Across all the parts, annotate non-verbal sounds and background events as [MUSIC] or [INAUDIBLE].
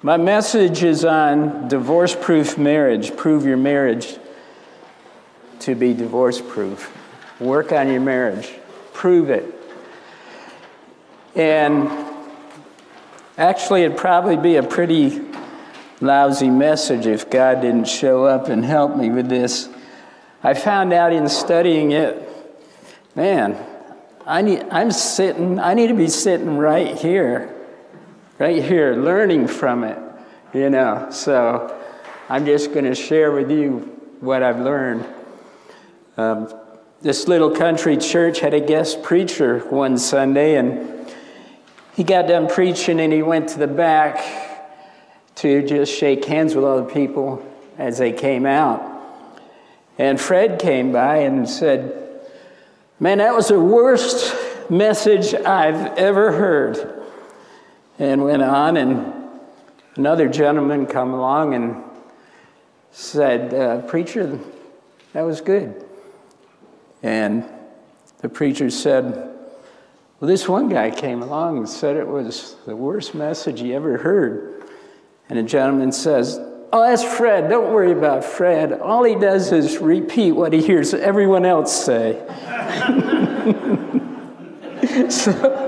My message is on divorce proof marriage. Prove your marriage to be divorce proof. Work on your marriage, prove it. And actually, it'd probably be a pretty lousy message if God didn't show up and help me with this. I found out in studying it, man, I need, I'm sitting, I need to be sitting right here right here, learning from it, you know. So I'm just going to share with you what I've learned. Um, this little country church had a guest preacher one Sunday, and he got done preaching and he went to the back to just shake hands with all the people as they came out. And Fred came by and said, Man, that was the worst message I've ever heard and went on and another gentleman come along and said uh, preacher that was good. And the preacher said well this one guy came along and said it was the worst message he ever heard. And a gentleman says oh that's fred. Don't worry about fred. All he does is repeat what he hears everyone else say. [LAUGHS] So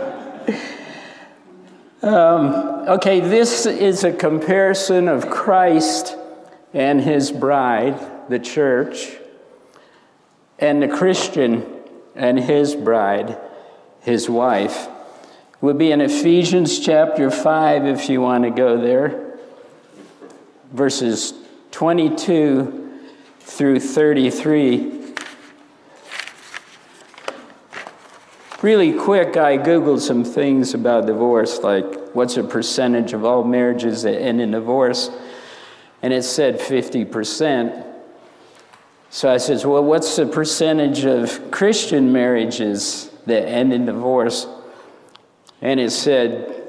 um, okay, this is a comparison of Christ and his bride, the church, and the Christian and his bride, his wife. Would be in Ephesians chapter 5 if you want to go there, verses 22 through 33. Really quick, I Googled some things about divorce, like what's a percentage of all marriages that end in divorce? And it said 50%. So I says, well, what's the percentage of Christian marriages that end in divorce? And it said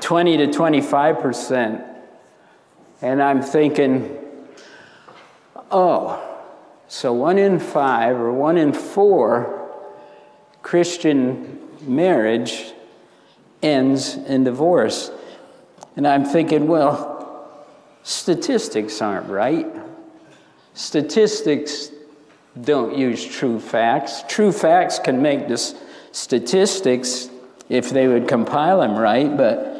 20 to 25%. And I'm thinking, oh, so one in five or one in four Christian marriage ends in divorce. And I'm thinking, well, statistics aren't right. Statistics don't use true facts. True facts can make this statistics if they would compile them right, but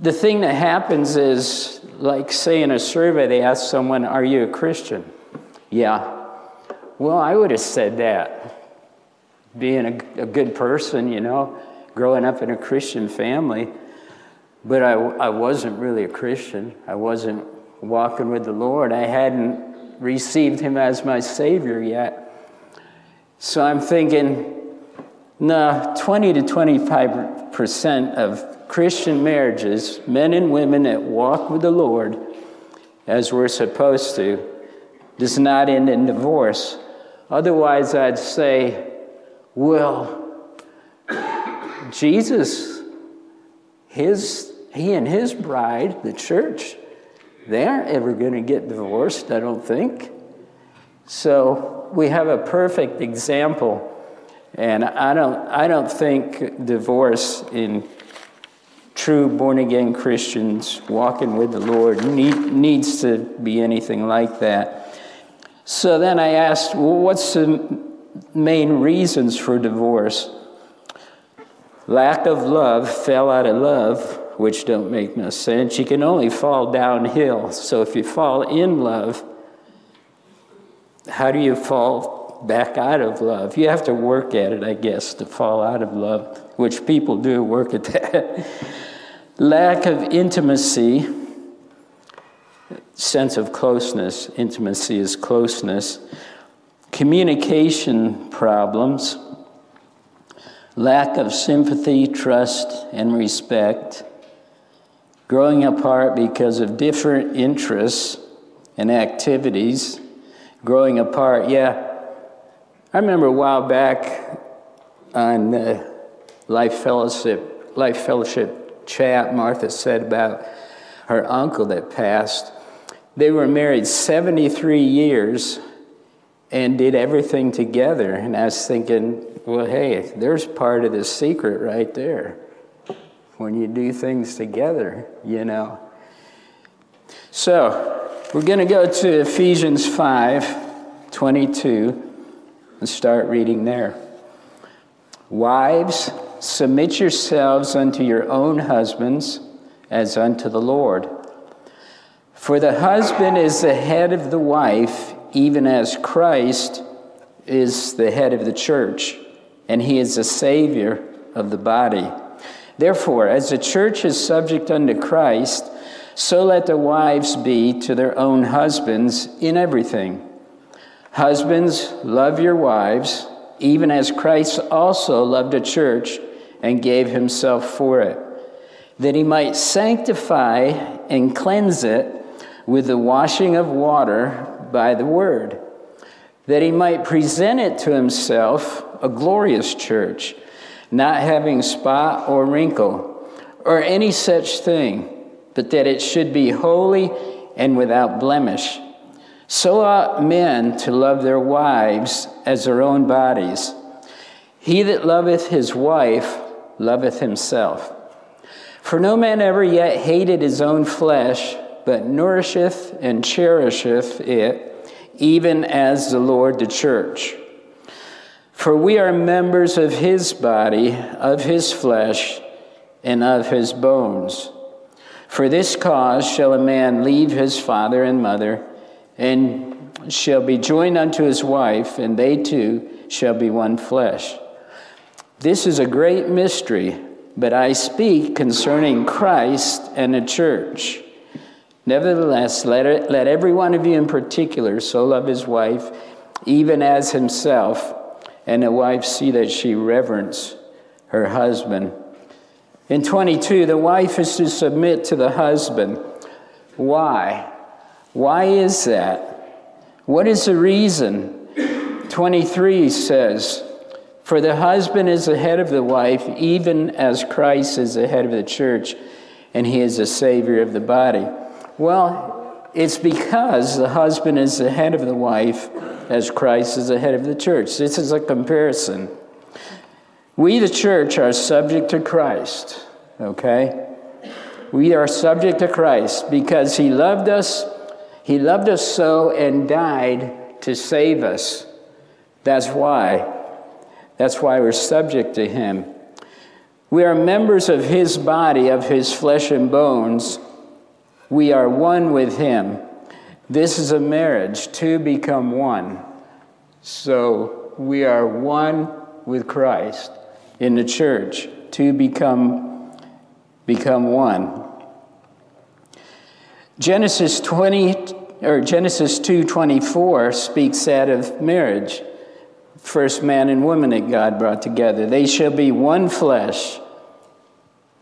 the thing that happens is, like, say in a survey, they ask someone, Are you a Christian? Yeah. Well, I would have said that being a, a good person, you know, growing up in a Christian family. But I, I wasn't really a Christian. I wasn't walking with the Lord. I hadn't received Him as my Savior yet. So I'm thinking, no, 20 to 25% of Christian marriages, men and women that walk with the Lord as we're supposed to, does not end in divorce. Otherwise, I'd say well, Jesus, his, he and his bride, the church, they aren't ever going to get divorced, I don't think. So we have a perfect example. And I don't, I don't think divorce in true born again Christians walking with the Lord need, needs to be anything like that. So then I asked, well, what's the main reasons for divorce. Lack of love, fell out of love, which don't make no sense. You can only fall downhill. So if you fall in love, how do you fall back out of love? You have to work at it, I guess, to fall out of love, which people do work at that. [LAUGHS] Lack of intimacy, sense of closeness. Intimacy is closeness communication problems, lack of sympathy, trust, and respect, growing apart because of different interests and activities, growing apart. Yeah, I remember a while back on the Life Fellowship, Life Fellowship chat, Martha said about her uncle that passed. They were married 73 years and did everything together. And I was thinking, well, hey, there's part of the secret right there. When you do things together, you know. So, we're going to go to Ephesians 5 22 and start reading there. Wives, submit yourselves unto your own husbands as unto the Lord. For the husband is the head of the wife, even as Christ is the head of the church, and he is the Savior of the body. Therefore, as the church is subject unto Christ, so let the wives be to their own husbands in everything. Husbands, love your wives, even as Christ also loved the church and gave himself for it, that he might sanctify and cleanse it with the washing of water by the word, that he might present it to himself a glorious church, not having spot or wrinkle or any such thing, but that it should be holy and without blemish. So ought men to love their wives as their own bodies. He that loveth his wife loveth himself. For no man ever yet hated his own flesh, but nourisheth and cherisheth it, even as the Lord the church. For we are members of his body, of his flesh, and of his bones. For this cause shall a man leave his father and mother, and shall be joined unto his wife, and they two shall be one flesh. This is a great mystery, but I speak concerning Christ and the church. Nevertheless, let, it, let every one of you in particular so love his wife, even as himself, and the wife see that she reverence her husband. In 22, the wife is to submit to the husband. Why? Why is that? What is the reason? 23 says, For the husband is the head of the wife, even as Christ is the head of the church, and he is the Savior of the body. Well, it's because the husband is the head of the wife as Christ is the head of the church. This is a comparison. We, the church, are subject to Christ, okay? We are subject to Christ because he loved us. He loved us so and died to save us. That's why. That's why we're subject to him. We are members of his body, of his flesh and bones. We are one with Him. This is a marriage, two become one. So we are one with Christ in the church, two become, become one. Genesis 20 or Genesis 2:24 speaks that of marriage. First man and woman that God brought together. They shall be one flesh.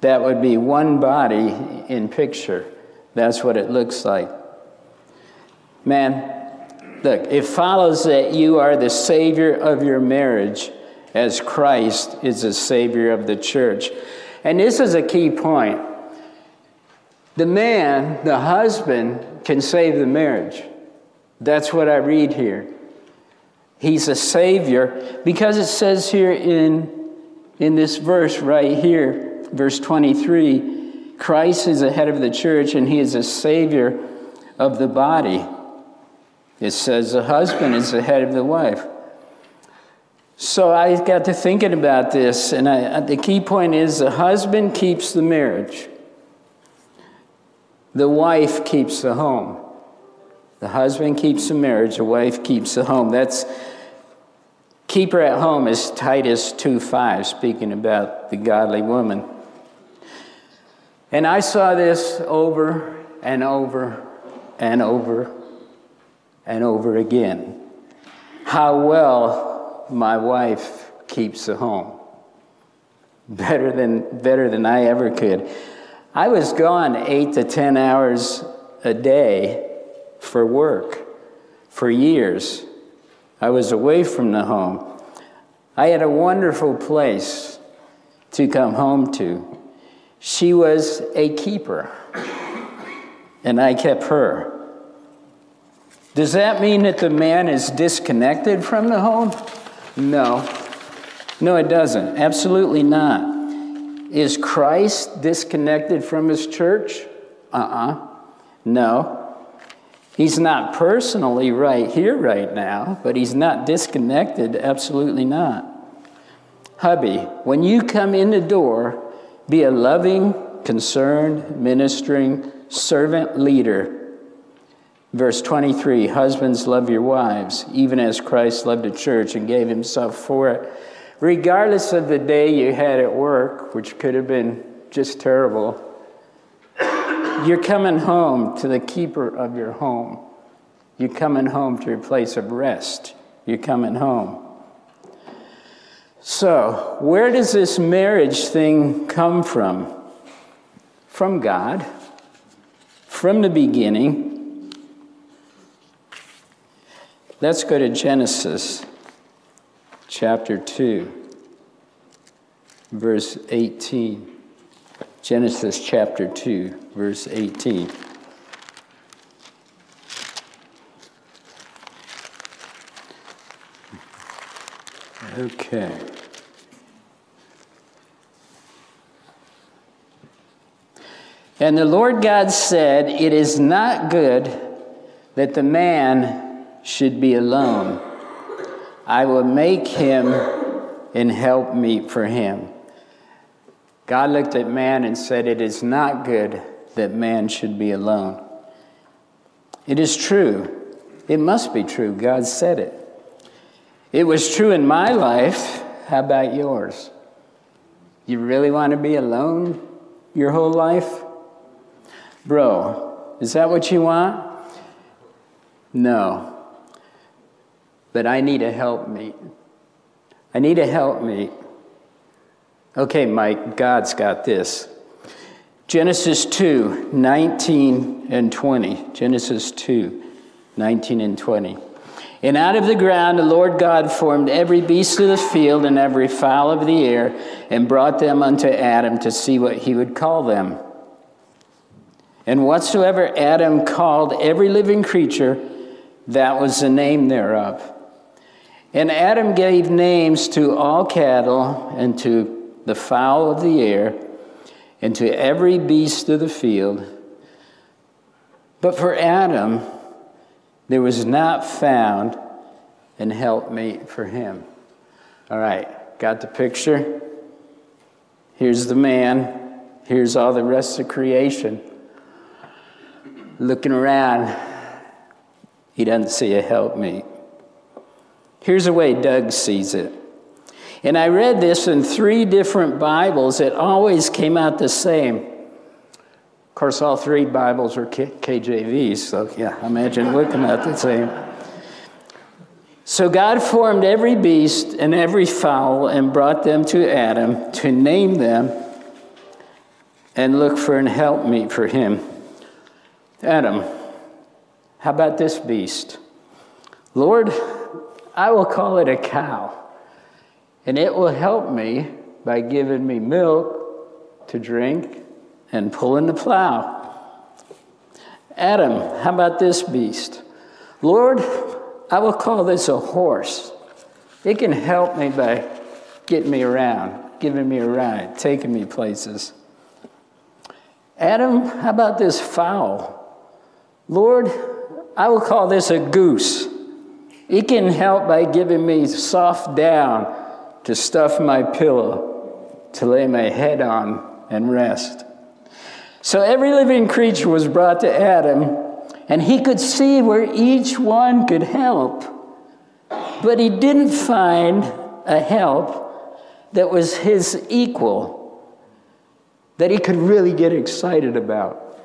That would be one body in picture. That's what it looks like. Man, look, it follows that you are the savior of your marriage as Christ is the savior of the church. And this is a key point. The man, the husband, can save the marriage. That's what I read here. He's a savior because it says here in, in this verse right here, verse 23 Christ is the head of the church and he is the savior of the body. It says the husband is the head of the wife. So I got to thinking about this, and I, uh, the key point is the husband keeps the marriage, the wife keeps the home. The husband keeps the marriage, the wife keeps the home. That's keeper at home is Titus 2:5, speaking about the godly woman. And I saw this over and over and over and over again. How well my wife keeps the home. Better than, better than I ever could. I was gone eight to 10 hours a day for work for years. I was away from the home. I had a wonderful place to come home to. She was a keeper, and I kept her. Does that mean that the man is disconnected from the home? No. No, it doesn't. Absolutely not. Is Christ disconnected from his church? Uh uh-uh. uh No. He's not personally right here, right now, but he's not disconnected, absolutely not. Hubby, when you come in the door, be a loving, concerned, ministering, servant leader. Verse 23 Husbands, love your wives, even as Christ loved the church and gave himself for it. Regardless of the day you had at work, which could have been just terrible, you're coming home to the keeper of your home. You're coming home to your place of rest. You're coming home. So, where does this marriage thing come from? From God, from the beginning. Let's go to Genesis chapter 2, verse 18. Genesis chapter 2, verse 18. Okay. And the Lord God said, It is not good that the man should be alone. I will make him and help meet for him. God looked at man and said, It is not good that man should be alone. It is true. It must be true. God said it. It was true in my life. How about yours? You really want to be alone your whole life? Bro, is that what you want? No. But I need a helpmeet. I need a helpmeet. Okay, Mike, God's got this. Genesis 2, 19 and 20. Genesis 2, 19 and 20. And out of the ground the Lord God formed every beast of the field and every fowl of the air and brought them unto Adam to see what he would call them. And whatsoever Adam called every living creature, that was the name thereof. And Adam gave names to all cattle and to the fowl of the air and to every beast of the field. But for Adam, there was not found an helpmate for him. All right, got the picture? Here's the man, here's all the rest of creation looking around, he doesn't see a helpmeet. Here's the way Doug sees it. And I read this in three different Bibles. It always came out the same. Course, all three Bibles are K- KJVs, so yeah, imagine looking at the same. So God formed every beast and every fowl and brought them to Adam to name them and look for an helpmeet for him. Adam, how about this beast? Lord, I will call it a cow, and it will help me by giving me milk to drink and pulling the plow. Adam, how about this beast? Lord, I will call this a horse. It can help me by getting me around, giving me a ride, taking me places. Adam, how about this fowl? Lord, I will call this a goose. It can help by giving me soft down to stuff my pillow, to lay my head on and rest. So every living creature was brought to Adam, and he could see where each one could help. But he didn't find a help that was his equal, that he could really get excited about.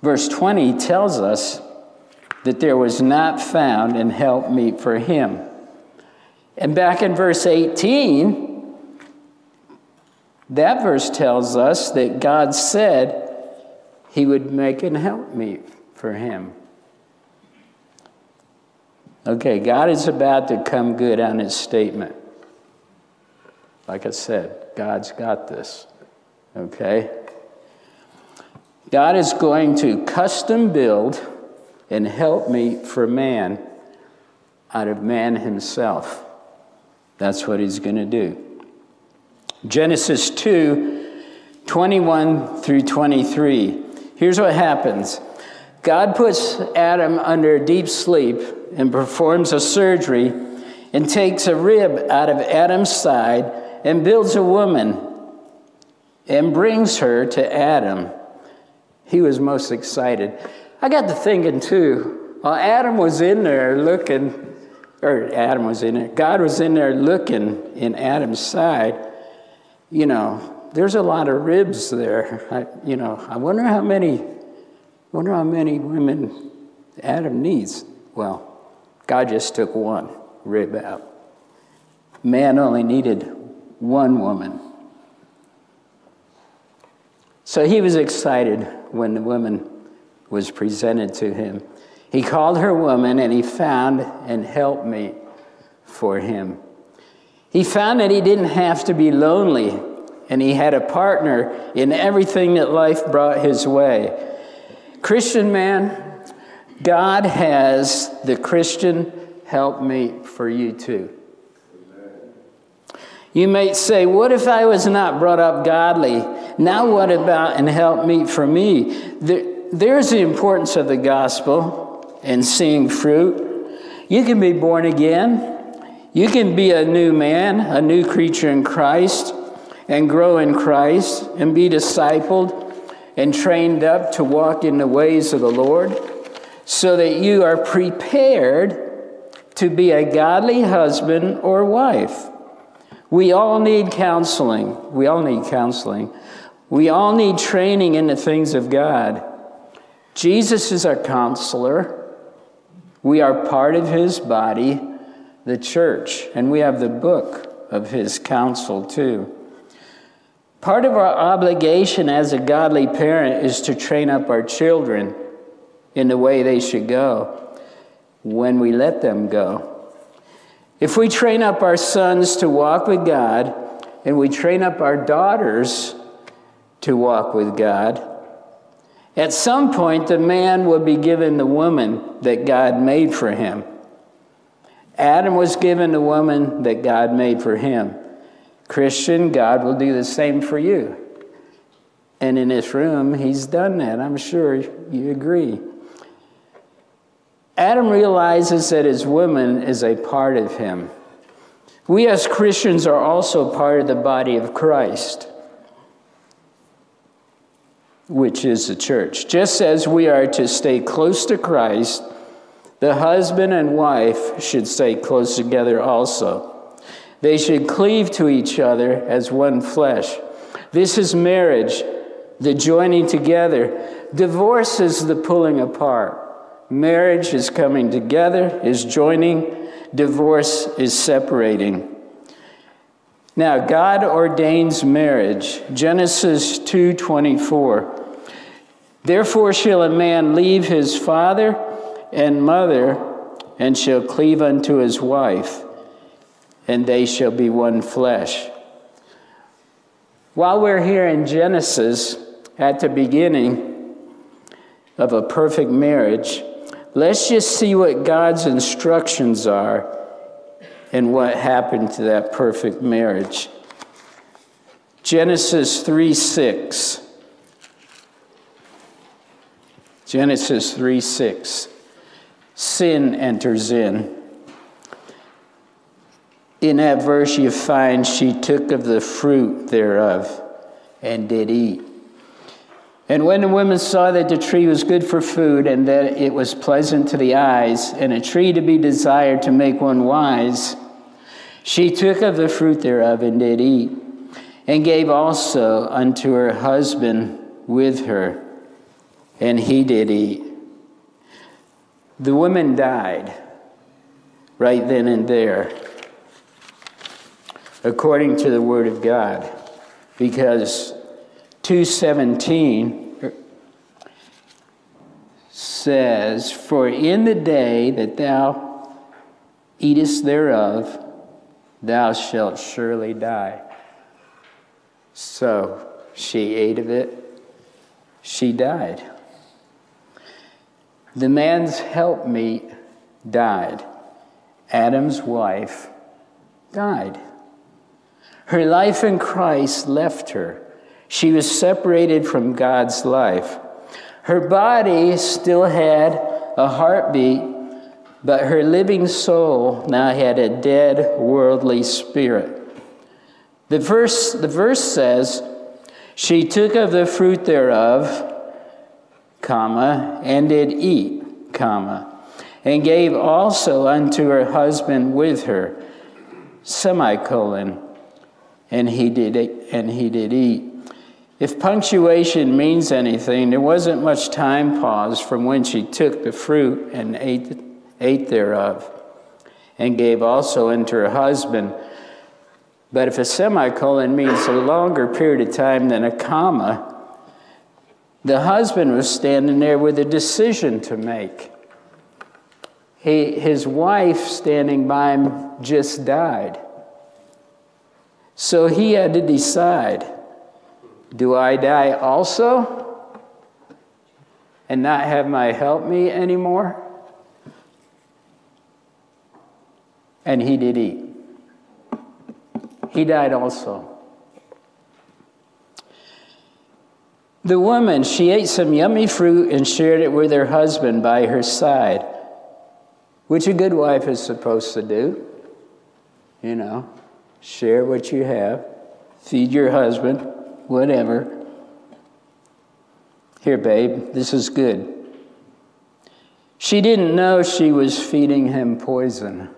Verse 20 tells us that there was not found an help meet for him. And back in verse 18, that verse tells us that God said he would make an helpmeet for him. Okay, God is about to come good on his statement. Like I said, God's got this. Okay? God is going to custom build and helpmeet for man out of man himself. That's what he's going to do. Genesis 2 21 through 23. Here's what happens God puts Adam under deep sleep and performs a surgery and takes a rib out of Adam's side and builds a woman and brings her to Adam. He was most excited. I got to thinking too, while Adam was in there looking, or Adam was in there, God was in there looking in Adam's side, you know, there's a lot of ribs there. I, you know, I wonder how many, wonder how many women Adam needs. Well, God just took one rib out. Man only needed one woman. So he was excited when the woman was presented to him. He called her woman and he found an helpmate for him. He found that he didn't have to be lonely and he had a partner in everything that life brought his way. Christian man, God has the Christian helpmate for you too. You may say, What if I was not brought up godly? Now, what about and help me for me? there's the importance of the gospel and seeing fruit. You can be born again. You can be a new man, a new creature in Christ, and grow in Christ and be discipled and trained up to walk in the ways of the Lord so that you are prepared to be a godly husband or wife. We all need counseling. We all need counseling. We all need training in the things of God. Jesus is our counselor. We are part of his body, the church, and we have the book of his counsel too. Part of our obligation as a godly parent is to train up our children in the way they should go when we let them go. If we train up our sons to walk with God, and we train up our daughters to walk with God, at some point the man will be given the woman that God made for him. Adam was given the woman that God made for him. Christian, God will do the same for you. And in this room, he's done that. I'm sure you agree. Adam realizes that his woman is a part of him. We as Christians are also part of the body of Christ, which is the church. Just as we are to stay close to Christ, the husband and wife should stay close together also. They should cleave to each other as one flesh. This is marriage, the joining together. Divorce is the pulling apart. Marriage is coming together, is joining. Divorce is separating. Now, God ordains marriage. Genesis 2:24. Therefore shall a man leave his father and mother and shall cleave unto his wife, and they shall be one flesh. While we're here in Genesis at the beginning of a perfect marriage, Let's just see what God's instructions are and what happened to that perfect marriage. Genesis 3 6. Genesis 3 6. Sin enters in. In that verse, you find she took of the fruit thereof and did eat. And when the woman saw that the tree was good for food, and that it was pleasant to the eyes, and a tree to be desired to make one wise, she took of the fruit thereof and did eat, and gave also unto her husband with her, and he did eat. The woman died right then and there, according to the word of God, because 217 says, For in the day that thou eatest thereof, thou shalt surely die. So she ate of it, she died. The man's helpmeet died. Adam's wife died. Her life in Christ left her. She was separated from God's life. Her body still had a heartbeat, but her living soul now had a dead worldly spirit. The verse, the verse says, She took of the fruit thereof, comma, and did eat, comma, and gave also unto her husband with her, semicolon, and he did and he did eat. If punctuation means anything, there wasn't much time pause from when she took the fruit and ate, ate thereof, and gave also unto her husband. But if a semicolon means a longer period of time than a comma, the husband was standing there with a decision to make. He, his wife standing by him just died. So he had to decide do I die also and not have my help me anymore? And he did eat. He died also. The woman, she ate some yummy fruit and shared it with her husband by her side, which a good wife is supposed to do. You know, share what you have, feed your husband, whatever. Here, babe, this is good. She didn't know she was feeding him poison.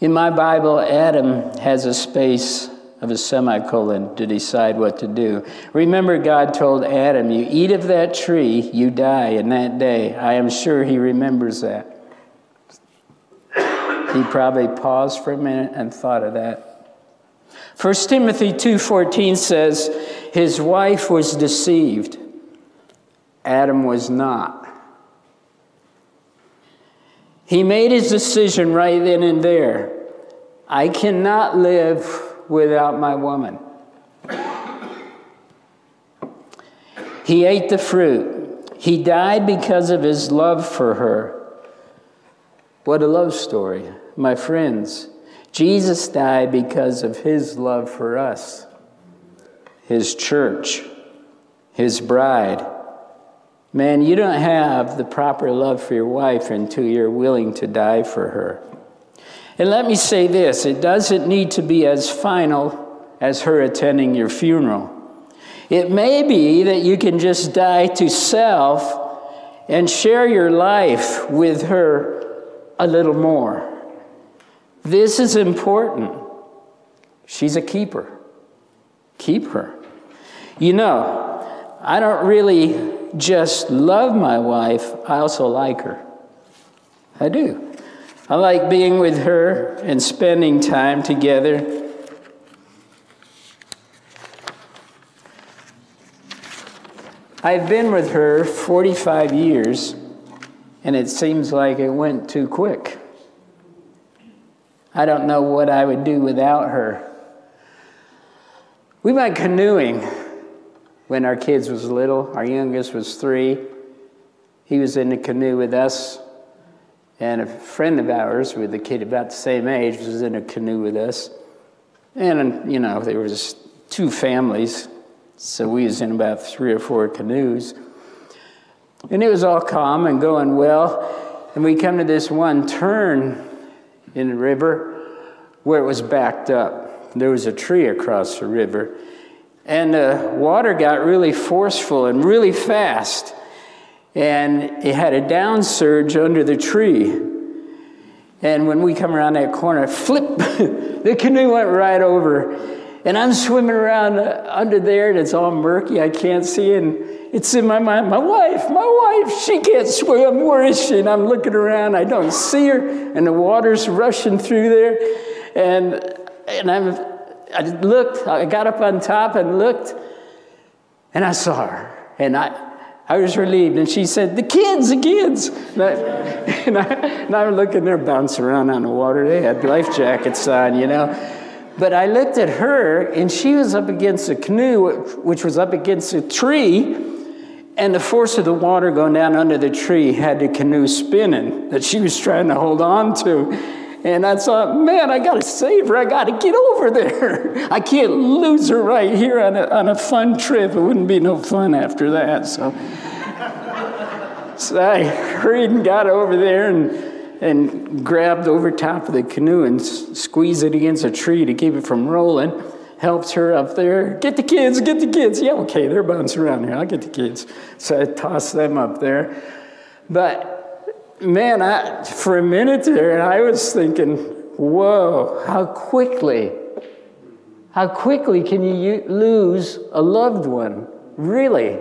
In my Bible, Adam has a space of a semicolon to decide what to do. Remember, God told Adam, You eat of that tree, you die in that day. I am sure he remembers that. He probably paused for a minute and thought of that. 1 Timothy 2:14 says his wife was deceived. Adam was not. He made his decision right then and there. I cannot live without my woman. He ate the fruit. He died because of his love for her. What a love story. My friends, Jesus died because of his love for us, his church, his bride. Man, you don't have the proper love for your wife until you're willing to die for her. And let me say this it doesn't need to be as final as her attending your funeral. It may be that you can just die to self and share your life with her a little more. This is important. She's a keeper. Keep her. You know, I don't really just love my wife, I also like her. I do. I like being with her and spending time together. I've been with her 45 years, and it seems like it went too quick. I don't know what I would do without her. We went canoeing when our kids was little. Our youngest was three. He was in the canoe with us and a friend of ours with a kid about the same age was in a canoe with us. And, um, you know, there was two families, so we was in about three or four canoes. And it was all calm and going well. And we come to this one turn in the river where it was backed up. There was a tree across the river. And the water got really forceful and really fast and it had a down surge under the tree. And when we come around that corner, flip, [LAUGHS] the canoe went right over. And I'm swimming around under there, and it's all murky. I can't see. And it's in my mind, my wife, my wife, she can't swim. Where is she? And I'm looking around, I don't see her, and the water's rushing through there. And, and I'm, I looked, I got up on top and looked, and I saw her. And I, I was relieved. And she said, The kids, the kids. And, I, [LAUGHS] and, I, and I'm looking, they're bouncing around on the water. They had life jackets on, you know. But I looked at her, and she was up against a canoe, which was up against a tree. And the force of the water going down under the tree had the canoe spinning that she was trying to hold on to. And I thought, man, I got to save her. I got to get over there. [LAUGHS] I can't lose her right here on a, on a fun trip. It wouldn't be no fun after that. So, so I hurried and got over there and, and grabbed over top of the canoe and squeezed it against a tree to keep it from rolling helped her up there. Get the kids, get the kids. Yeah, okay, they're bouncing around here. I'll get the kids. So I tossed them up there. But man, I, for a minute there, I was thinking, whoa, how quickly, how quickly can you lose a loved one? Really?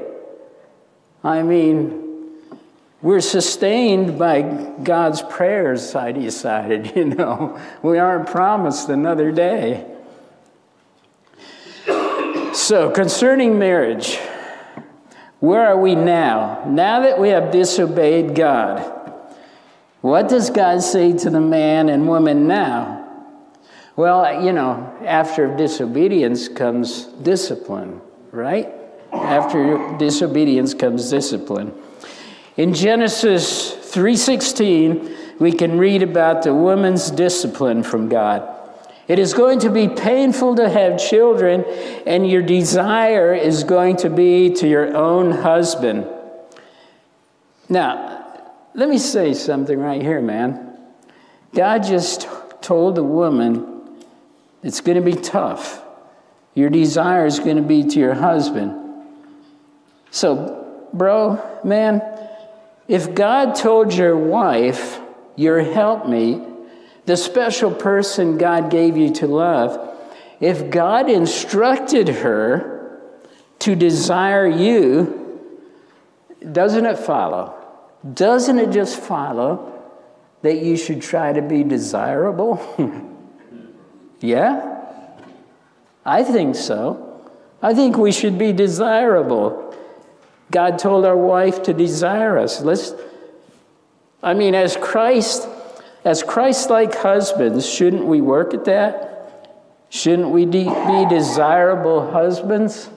I mean, we're sustained by God's prayers, I decided, [LAUGHS] you know. We aren't promised another day. So, concerning marriage, where are we now? Now that we have disobeyed God, what does God say to the man and woman now? Well, you know, after disobedience comes discipline, right? After disobedience comes discipline. In Genesis 3:16, we can read about the woman's discipline from God. It is going to be painful to have children, and your desire is going to be to your own husband. Now, let me say something right here, man. God just told the woman it's going to be tough. Your desire is going to be to your husband. So, bro, man, if God told your wife, your helpmate, the special person God gave you to love, if God instructed her to desire you, doesn't it follow? Doesn't it just follow that you should try to be desirable? [LAUGHS] yeah? I think so. I think we should be desirable. God told our wife to desire us. Let's I mean as Christ as Christ like husbands, shouldn't we work at that? Shouldn't we de- be desirable husbands?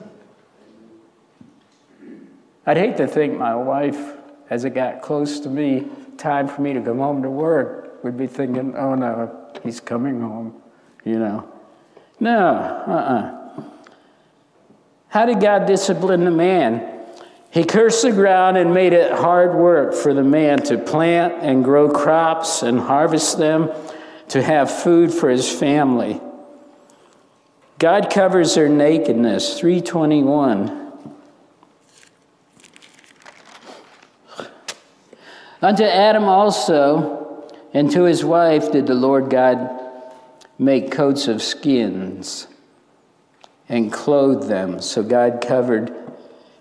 I'd hate to think my wife, as it got close to me, time for me to come home to work, we'd be thinking, oh no, he's coming home, you know. No, uh uh-uh. uh How did God discipline the man? He cursed the ground and made it hard work for the man to plant and grow crops and harvest them to have food for his family. God covers their nakedness, 321. Unto Adam also and to his wife did the Lord God make coats of skins and clothe them. So God covered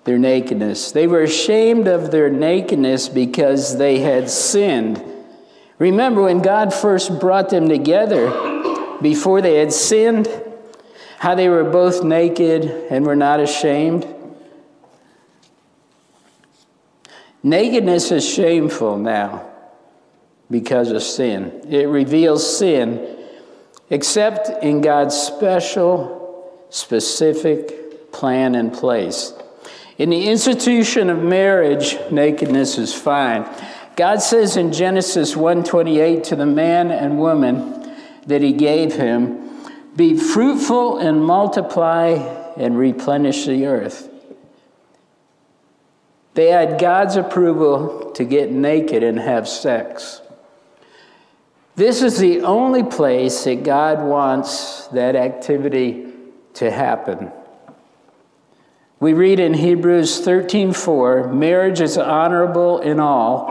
their nakedness. They were ashamed of their nakedness because they had sinned. Remember when God first brought them together before they had sinned, how they were both naked and were not ashamed? Nakedness is shameful now because of sin. It reveals sin, except in God's special, specific plan and place. In the institution of marriage, nakedness is fine. God says in Genesis 1:28 to the man and woman that he gave him, "Be fruitful and multiply and replenish the earth." They had God's approval to get naked and have sex. This is the only place that God wants that activity to happen. We read in Hebrews 13:4, marriage is honorable in all,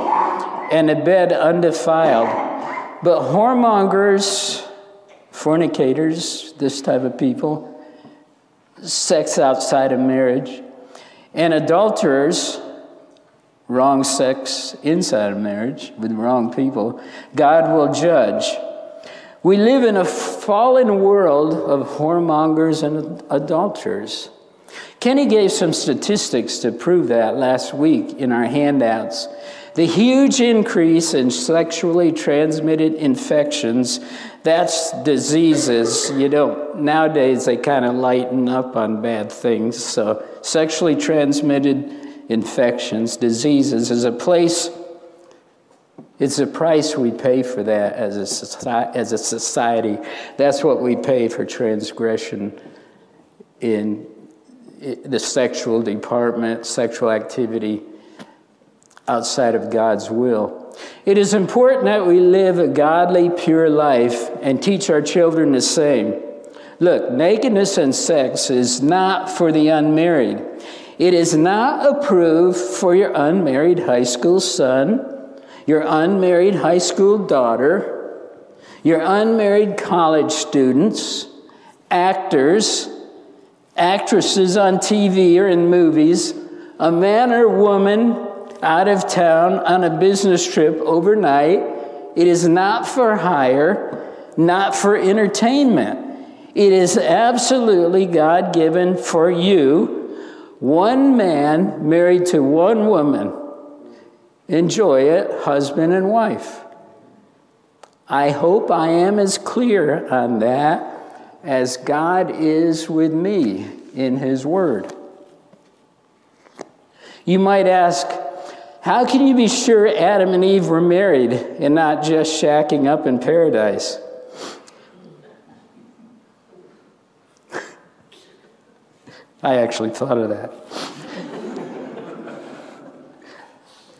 and a bed undefiled. But whoremongers, fornicators, this type of people, sex outside of marriage, and adulterers, wrong sex inside of marriage with wrong people, God will judge. We live in a fallen world of whoremongers and adulterers. Kenny gave some statistics to prove that last week in our handouts. The huge increase in sexually transmitted infections, that's diseases. You know, nowadays they kind of lighten up on bad things. So, sexually transmitted infections, diseases, is a place It's the price we pay for that as a, as a society. That's what we pay for transgression in the sexual department, sexual activity outside of God's will. It is important that we live a godly, pure life and teach our children the same. Look, nakedness and sex is not for the unmarried. It is not approved for your unmarried high school son, your unmarried high school daughter, your unmarried college students, actors, actresses on TV or in movies, a man or woman out of town on a business trip overnight. It is not for hire, not for entertainment. It is absolutely God given for you. One man married to one woman. Enjoy it, husband and wife. I hope I am as clear on that as God is with me in His Word. You might ask, how can you be sure Adam and Eve were married and not just shacking up in paradise? I actually thought of that.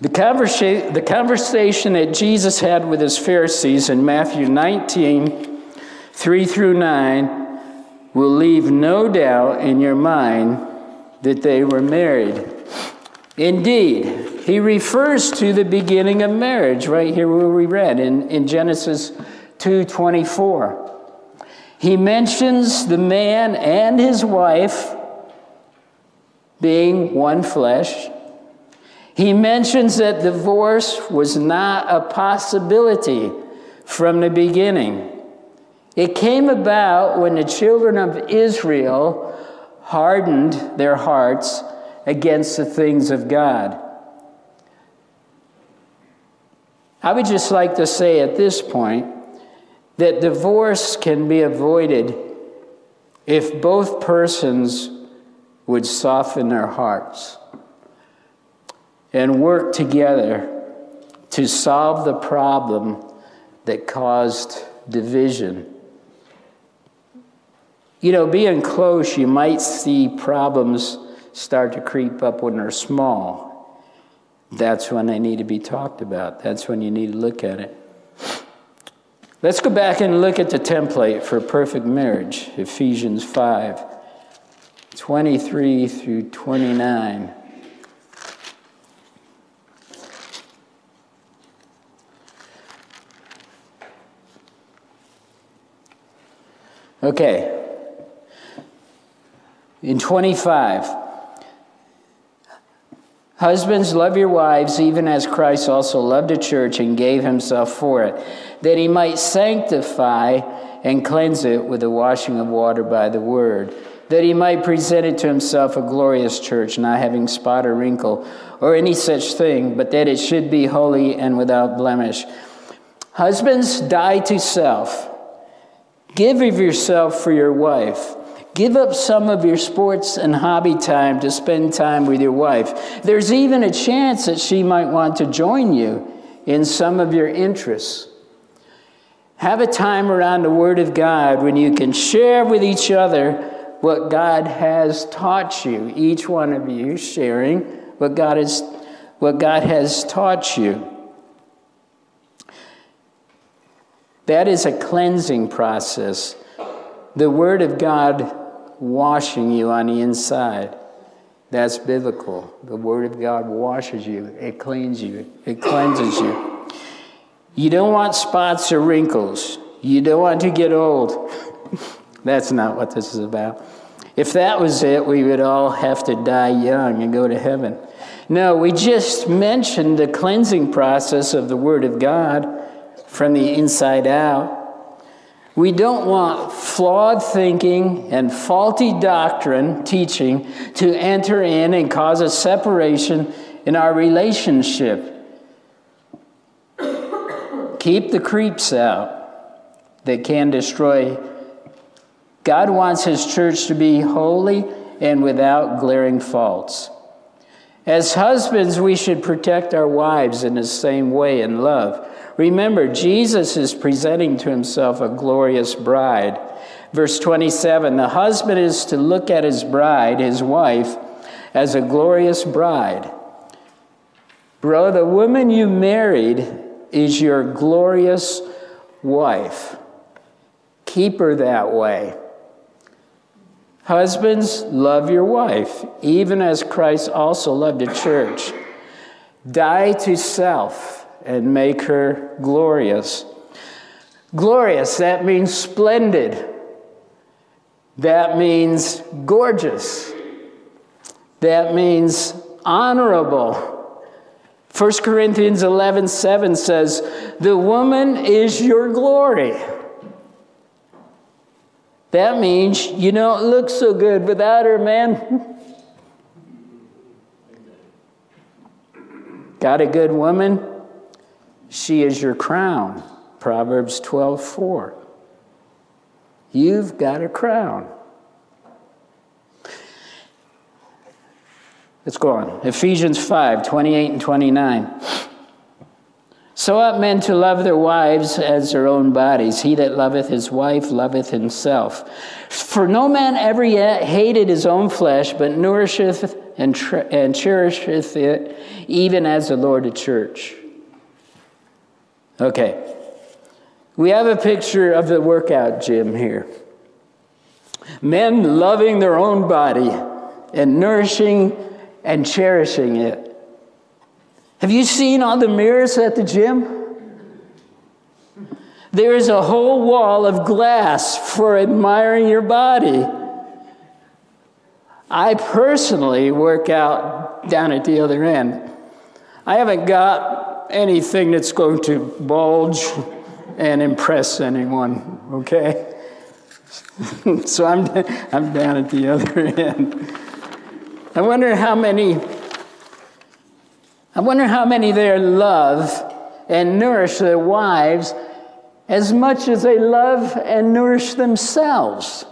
the, conversa- the conversation that Jesus had with his Pharisees in Matthew 19 3 through 9 will leave no doubt in your mind that they were married. Indeed, he refers to the beginning of marriage right here where we read in, in Genesis 2:24. He mentions the man and his wife being one flesh. He mentions that divorce was not a possibility from the beginning. It came about when the children of Israel hardened their hearts against the things of God. I would just like to say at this point that divorce can be avoided if both persons would soften their hearts and work together to solve the problem that caused division you know, being close, you might see problems start to creep up when they're small. That's when they need to be talked about. That's when you need to look at it. Let's go back and look at the template for perfect marriage, Ephesians 5 23 through 29. Okay, in 25, husbands, love your wives, even as Christ also loved the church and gave himself for it, that he might sanctify and cleanse it with the washing of water by the word, that he might present it to himself a glorious church, not having spot or wrinkle or any such thing, but that it should be holy and without blemish. Husbands, die to self. Give of yourself for your wife Give up some of your sports and hobby time to spend time with your wife. There's even a chance that she might want to join you in some of your interests. Have a time around the Word of God when you can share with each other what God has taught you. Each one of you sharing what God has, what God has taught you. That is a cleansing process. The Word of God washing you on the inside. That's biblical. The Word of God washes you, it cleans you, it cleanses you. You don't want spots or wrinkles. You don't want to get old. That's not what this is about. If that was it, we would all have to die young and go to heaven. No, we just mentioned the cleansing process of the Word of God from the inside out. We don't want flawed thinking and faulty doctrine teaching to enter in and cause a separation in our relationship. Keep the creeps out that can destroy. God wants His church to be holy and without glaring faults. As husbands, we should protect our wives in the same way in love. Remember, Jesus is presenting to himself a glorious bride. Verse 27 the husband is to look at his bride, his wife, as a glorious bride. Bro, the woman you married is your glorious wife. Keep her that way. Husbands, love your wife, even as Christ also loved the church. Die to self and make her glorious. Glorious, that means splendid. That means gorgeous. That means honorable. 1 Corinthians 11 7 says, The woman is your glory. That means you don't look so good without her, man. Got a good woman? She is your crown. Proverbs 12 4. You've got a crown. Let's go on. Ephesians 5 28 and 29. So ought men to love their wives as their own bodies. He that loveth his wife loveth himself. For no man ever yet hated his own flesh, but nourisheth and, tre- and cherisheth it, even as the Lord the church. Okay. We have a picture of the workout gym here. Men loving their own body and nourishing and cherishing it. Have you seen all the mirrors at the gym? There is a whole wall of glass for admiring your body. I personally work out down at the other end. I haven't got anything that's going to bulge and impress anyone, okay? [LAUGHS] so I'm, I'm down at the other [LAUGHS] end. I wonder how many, I wonder how many there love and nourish their wives as much as they love and nourish themselves.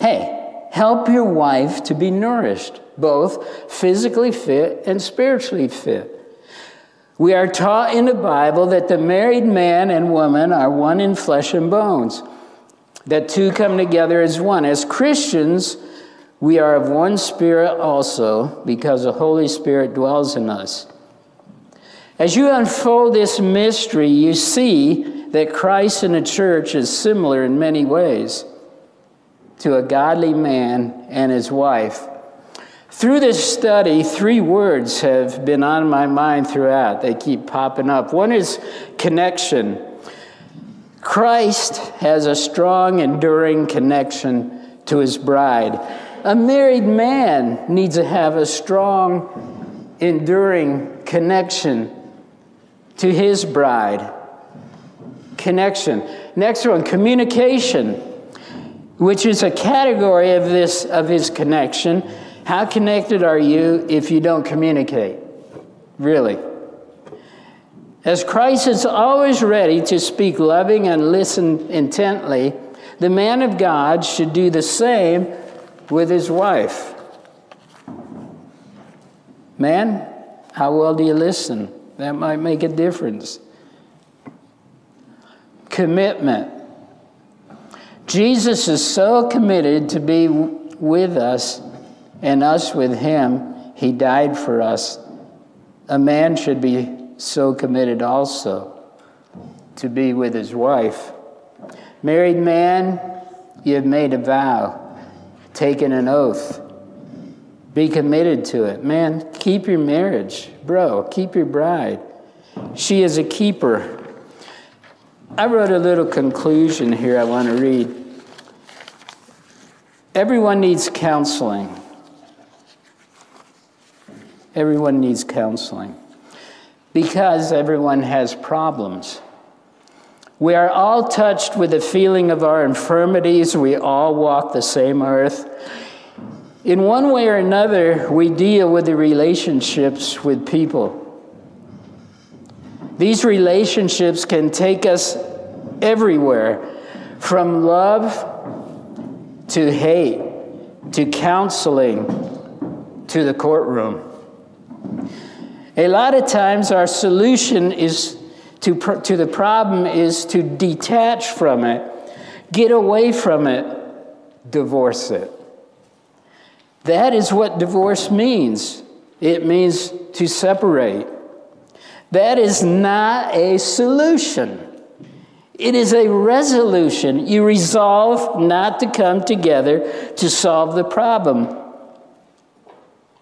Hey, help your wife to be nourished, both physically fit and spiritually fit. We are taught in the Bible that the married man and woman are one in flesh and bones that two come together as one. As Christians, we are of one spirit also because the Holy Spirit dwells in us. As you unfold this mystery, you see that Christ in the church is similar in many ways to a godly man and his wife. Through this study, three words have been on my mind throughout. They keep popping up. One is connection. Christ has a strong, enduring connection to his bride. A married man needs to have a strong, enduring connection to his bride. Connection. Next one, communication, which is a category of this of his connection. How connected are you if you don't communicate? Really? As Christ is always ready to speak loving and listen intently, the man of God should do the same with his wife. Man, how well do you listen? That might make a difference. Commitment. Jesus is so committed to be with us and us with him, he died for us. A man should be so committed also to be with his wife. Married man, you have made a vow, taken an oath. Be committed to it. Man, keep your marriage. Bro, keep your bride. She is a keeper. I wrote a little conclusion here I want to read. Everyone needs counseling. Everyone needs counseling because everyone has problems. We are all touched with the feeling of our infirmities. We all walk the same earth. In one way or another, we deal with the relationships with people. These relationships can take us everywhere from love to hate to counseling to the courtroom. A lot of times, our solution is to, to the problem is to detach from it, get away from it, divorce it. That is what divorce means. It means to separate. That is not a solution. It is a resolution. You resolve not to come together to solve the problem,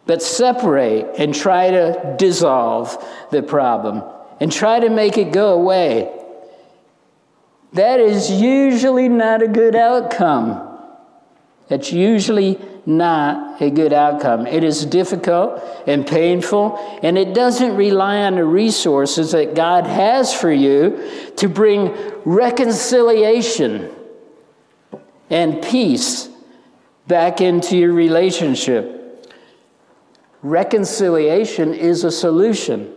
but separate and try to dissolve the problem and try to make it go away. That is usually not a good outcome. That's usually not a good outcome. It is difficult and painful, and it doesn't rely on the resources that God has for you to bring reconciliation and peace back into your relationship. Reconciliation is a solution.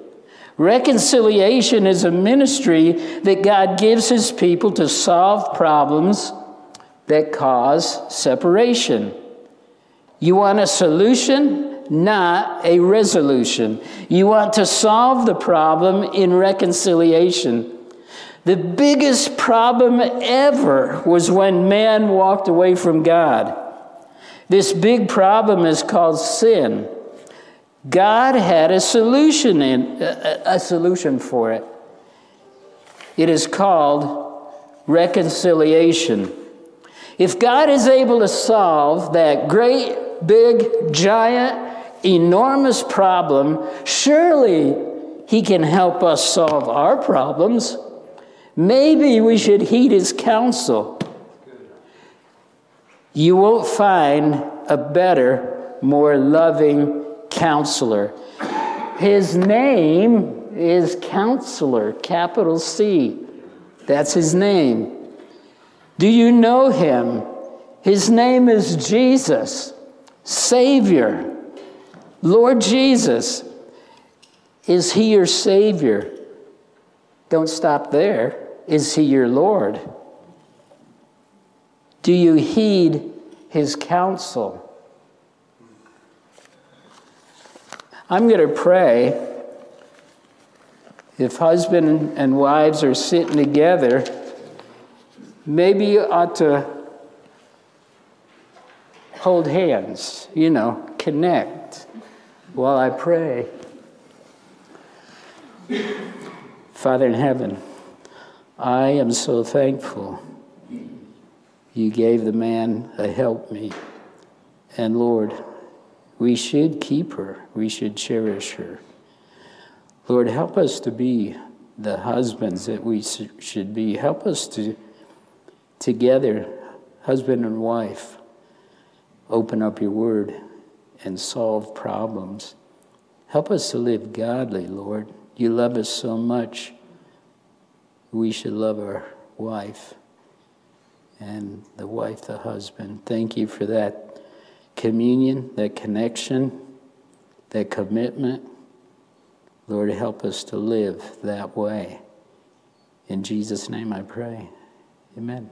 Reconciliation is a ministry that God gives His people to solve problems that cause separation. You want a solution, not a resolution. You want to solve the problem in reconciliation. The biggest problem ever was when man walked away from God. This big problem is called sin. God had a solution in a, solution for it. It is called reconciliation. If God is able to solve that great big, giant, enormous problem, surely He can help us solve our problems. Maybe we should heed His counsel. You won't find a better, more loving counselor. His name is Counselor, capital C. That's his name. Do you know him? His name is Jesus. Savior. Lord Jesus, is He your Savior? Don't stop there. Is He your Lord? Do you heed His counsel? I'm going to pray. If husband and wives are sitting together, maybe you ought to hold hands, you know, connect while I pray. Father in heaven, I am so thankful you gave the man a help me. And Lord, we should keep her, we should cherish her. Lord, help us to be the husbands that we should be. Help us to, together, husband and wife, open up your word and solve problems. Help us to live godly, Lord. You love us so much. We should love our wife and the wife, the husband. Thank you for that communion, that connection, that commitment. Lord, help us to live that way. In Jesus' name I pray. Amen.